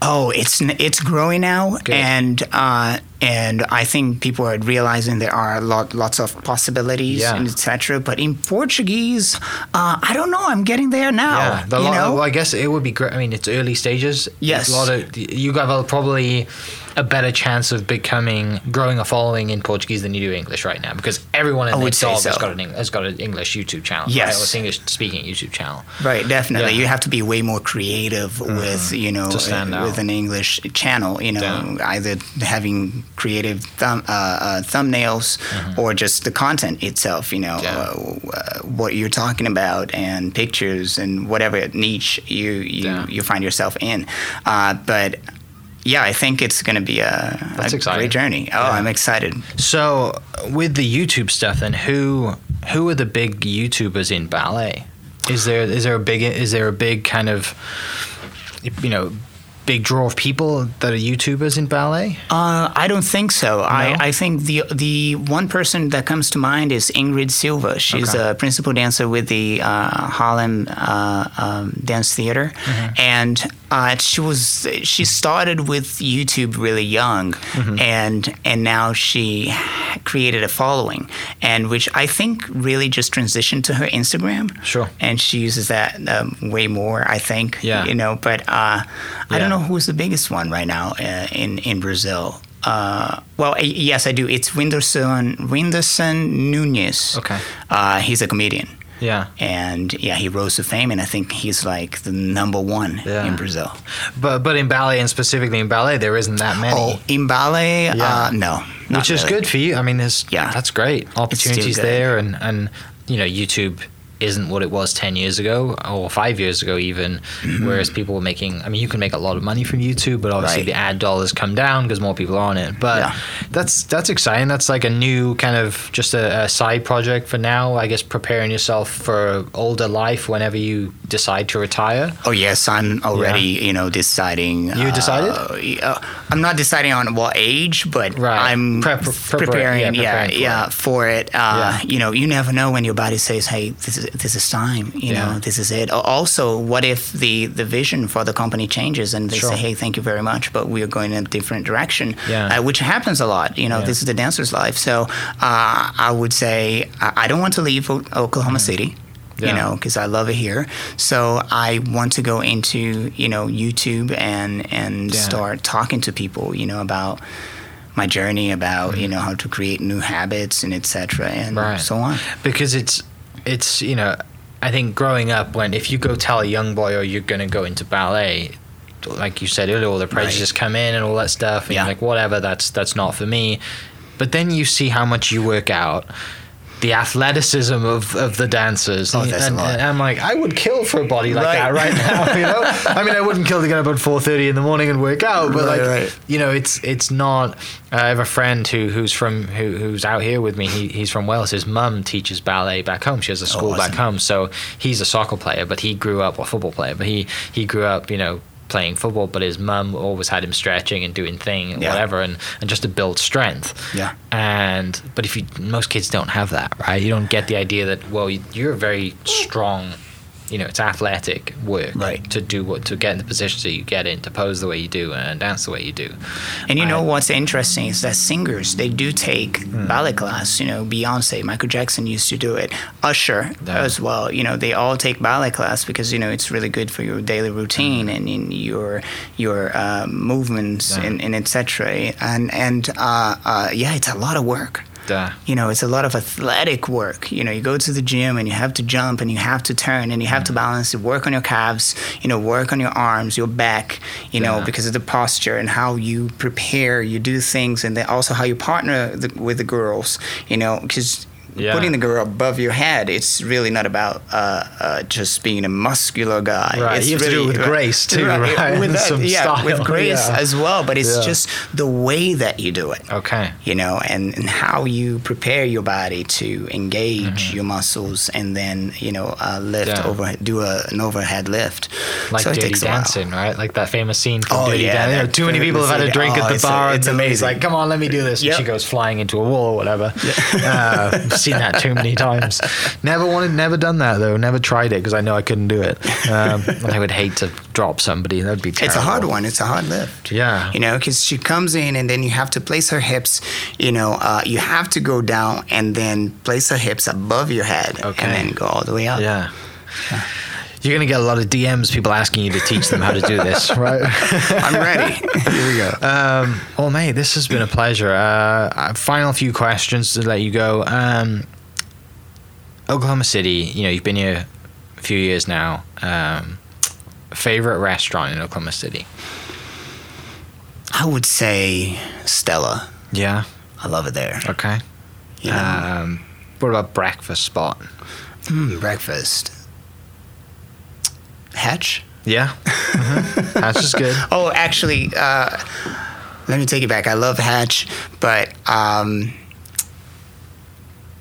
Oh, it's it's growing now, Good. and uh, and I think people are realizing there are lot, lots of possibilities, Yeah. and etc. But in Portuguese, uh, I don't know. I'm getting there now. Yeah, the you lot, know, well, I guess it would be great. I mean, it's early stages. Yes. a lot of you have a, probably a better chance of becoming growing a following in Portuguese than you do English right now because everyone in their would say has got an has got an English YouTube channel. Yes. right? Or English speaking YouTube channel. right? Definitely, Yeah. you have to be way more creative with you know with an English channel. You know, either having creative thumb, uh, uh, thumbnails or just the content itself. You know, Mm-hmm. Yeah. uh, uh, what you're talking about and pictures and whatever niche you you, Yeah. you find yourself in. Uh, but yeah, I think it's going to be a, That's a great journey. Oh, Yeah. I'm excited. So with the YouTube stuff, then who who are the big YouTubers in ballet? Is there is there a big is there a big kind of you know big draw of people that are YouTubers in ballet? Uh, I don't think so. I, I think the the one person that comes to mind is Ingrid Silva. She's Okay. a principal dancer with the uh, Harlem uh, um, Dance Theater, Mm-hmm. and uh, she was she started with YouTube really young, Mm-hmm. and and now she created a following, and which I think really just transitioned to her Instagram. Sure. and she uses that um, way more. I think. Yeah. you know, but uh, I Yeah. don't know who's the biggest one right now uh, in in Brazil. Uh, well, yes, I do. It's Whindersson Whindersson Nunes. Okay. Uh, he's a comedian, Yeah. and yeah, he rose to fame, and I think he's like the number one Yeah. in Brazil. But but in ballet and specifically in ballet, there isn't that many. Oh, in ballet, Yeah. uh, no, which is really. good for you. I mean, there's Yeah. that's great. Opportunities there, and and you know, YouTube isn't what it was ten years ago or five years ago even. Whereas people were making, I mean, you can make a lot of money from YouTube, but obviously Right. the ad dollars come down because more people are on it. But Yeah. that's that's exciting. That's like a new kind of just a, a side project for now. I guess preparing yourself for older life whenever you decide to retire. Oh yes, I'm already you know deciding. You decided? Uh, uh, I'm not deciding on what age, but Right. I'm Prep- prepar- preparing. yeah, Yeah, preparing for yeah, it. for it. Uh, Yeah. You know, you never know when your body says, "Hey, this is this is time." You Yeah. know, this is it. Also, what if the the vision for the company changes and they Sure. say, "Hey, thank you very much, but we are going in a different direction," Yeah. uh, which happens a lot. You know, Yeah. this is the dancer's life. So uh, I would say I, don't want to leave O- Oklahoma City Mm. Yeah. you know, because I love it here. So I want to go into you know YouTube and and Yeah. start talking to people, you know, about my journey, about you know how to create new habits and etc. and Right. so on. because it's it's you know I think growing up when if you go tell a young boy or you're going to go into ballet like you said earlier all the prejudices come in and all that stuff and Yeah. like whatever that's that's not for me but then you see how much you work out the athleticism of, of the dancers Oh, and, a lot. and I'm like I would kill for a body like Right. that right now [LAUGHS] you know I mean I wouldn't kill to get up at 4:30 in the morning and work out but Right, like right. you know it's it's not uh, I have a friend who who's from who, who's out here with me he, he's from Wales his mum teaches ballet back home she has a school back awesome. home so he's a soccer player but he grew up a football player but he he grew up you know playing football but his mum always had him stretching and doing thing and Yeah. whatever and, and just to build strength Yeah. and but if you most kids don't have that right you don't get the idea that well you- you're a very strong you know it's athletic work Right. to do what to get in the positions that you get in to pose the way you do and dance the way you do And you know I- what's interesting is that singers they do take Hmm. ballet class. You know, Beyonce, Michael Jackson used to do it. Usher Yeah. as well. You know, they all take ballet class because you know it's really good for your daily routine and in your your uh, movements Yeah. and, and etc. And and uh, uh, yeah, it's a lot of work. Yeah. You know, it's a lot of athletic work. You know, you go to the gym and you have to jump and you have to turn and you have to mm. balance. You work on your calves. You know, work on your arms, your back. You know, because of the posture and how you prepare, you do things, and then also how you partner the, with the girls. You know, because. Yeah. Putting the girl above your head, it's really not about uh, uh, just being a muscular guy. Right, It's you have to do it with grace too, [LAUGHS] right? With And [LAUGHS] that, some yeah, with grace yeah. as well. But it's Yeah. just the way that you do it Okay. you know, and, and how you prepare your body to engage your muscles and then, you know, uh, lift Mm-hmm. Yeah. over, do a, an overhead lift. Like so Dirty takes a while. Dancing, right? Like that famous scene from Oh, Dirty yeah, Dancing. You know, that too many people have had a drink scene. at Oh, the it's a- bar, it's then he's amazing. like, "Come on, let me do this." Yep. And she goes flying into a wall or whatever. [LAUGHS] uh, I've seen that too many times. [LAUGHS] Never wanted, never done that though. Never tried it because I know I couldn't do it. Um, and [LAUGHS] I would hate to drop somebody. That'd be terrible. It's a hard one. It's a hard lift. Yeah. You know, because she comes in and then you have to place her hips, you know, uh, you have to go down and then place her hips above your head Okay. and then go all the way up. Yeah. You're gonna get a lot of DMs, people asking you to teach them how to do this, [LAUGHS] right? I'm ready. Here we go. Um, well, mate, this has been a pleasure. Uh, uh, final few questions to let you go. Um, Oklahoma City, you know, you've been here a few years now. Um, favorite restaurant in Oklahoma City? I would say Stella. Yeah. I love it there. Okay. You know, Um, what about breakfast spot? mm, breakfast. Hatch? Yeah. hmm That's just good. [LAUGHS] Oh, actually, uh, let me take it back. I love Hatch, but um,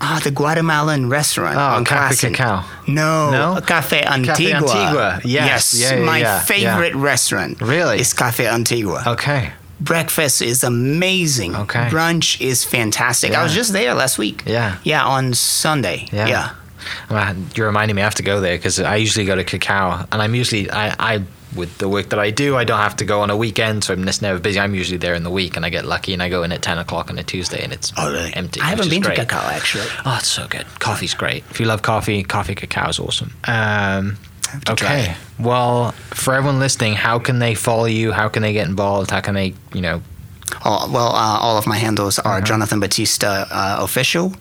ah, the Guatemalan restaurant Oh, on Cafe. Kacao. No, No? Cafe Antigua. Cafe Antigua, yes. Yeah, yeah, my yeah, favorite restaurant. Really? is Cafe Antigua. Okay. Breakfast is amazing. Okay. Brunch is fantastic. I was just there last week. Yeah. Yeah, on Sunday. Yeah. Yeah. Uh, You're reminding me I have to go there because I usually go to Kacao, and I'm usually I, I with the work that I do, I don't have to go on a weekend, so I'm just never busy. I'm usually there in the week, and I get lucky, and I go in at ten o'clock on a Tuesday, and it's Oh, really? empty. I haven't been great. to Kacao actually. Oh, it's so good. Coffee's great. If you love coffee, coffee cacao is awesome. Um, Have try okay. Well, for everyone listening, how can they follow you? How can they get involved? How can they, you know, Oh, well, uh, all of my handles are Uh-huh. Jonathan Batista uh, official,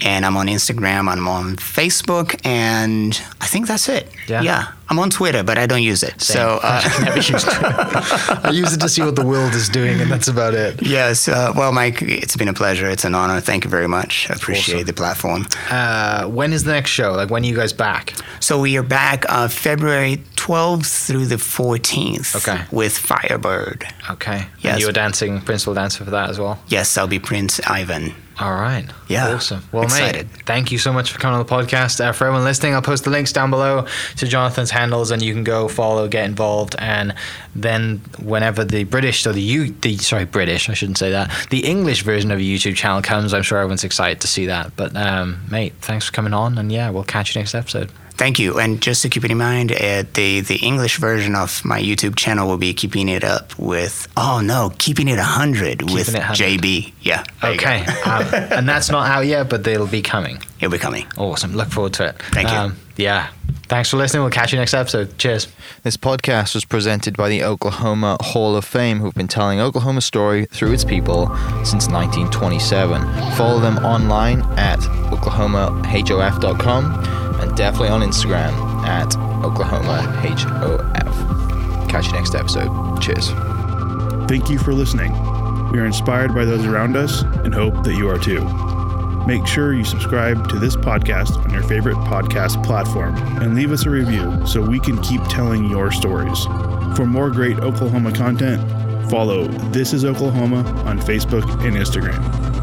and I'm on Instagram, I'm on Facebook, and I think that's it. Yeah. yeah. I'm on Twitter, but I don't use it. So uh, [LAUGHS] never used. I use it to see what the world is doing, and that's about it. yes, uh, well, Mike, it's been a pleasure. It's an honor. Thank you very much. I appreciate awesome. the platform. Uh, when is the next show? Like, when are you guys back? So we are back uh, February 12th through the 14th. Okay. With Firebird. Okay. Yes. And you're dancing, principal dancer for that as well. Yes, I'll be Prince Ivan. All right. Yeah. Awesome. Well, Excited. mate, thank you so much for coming on the podcast. Uh, for everyone listening, I'll post the links down below to Jonathan's handles, and you can go follow, get involved, and then whenever the British, so the you, the sorry, British, I shouldn't say that, the English version of a YouTube channel comes, I'm sure everyone's excited to see that. But, um, mate, thanks for coming on, and yeah, we'll catch you next episode. Thank you. And just to keep it in mind, uh, the the English version of my YouTube channel will be keeping it up with. Oh no, keeping it hundred with it 100. JB. Yeah. there you go. Okay. um, and that's not out yet, but they'll be coming. It'll be coming. Awesome. Look forward to it. Thank you. Um, yeah. Thanks for listening. We'll catch you next episode. Cheers. This podcast was presented by the Oklahoma Hall of Fame, who've been telling Oklahoma's story through its people since 1927. Follow them online at oklahomahof.com and definitely on Instagram at oklahomahof. Catch you next episode. Cheers. Thank you for listening. We are inspired by those around us and hope that you are too. Make sure you subscribe to this podcast on your favorite podcast platform and leave us a review so we can keep telling your stories. For more great Oklahoma content, follow This is Oklahoma on Facebook and Instagram.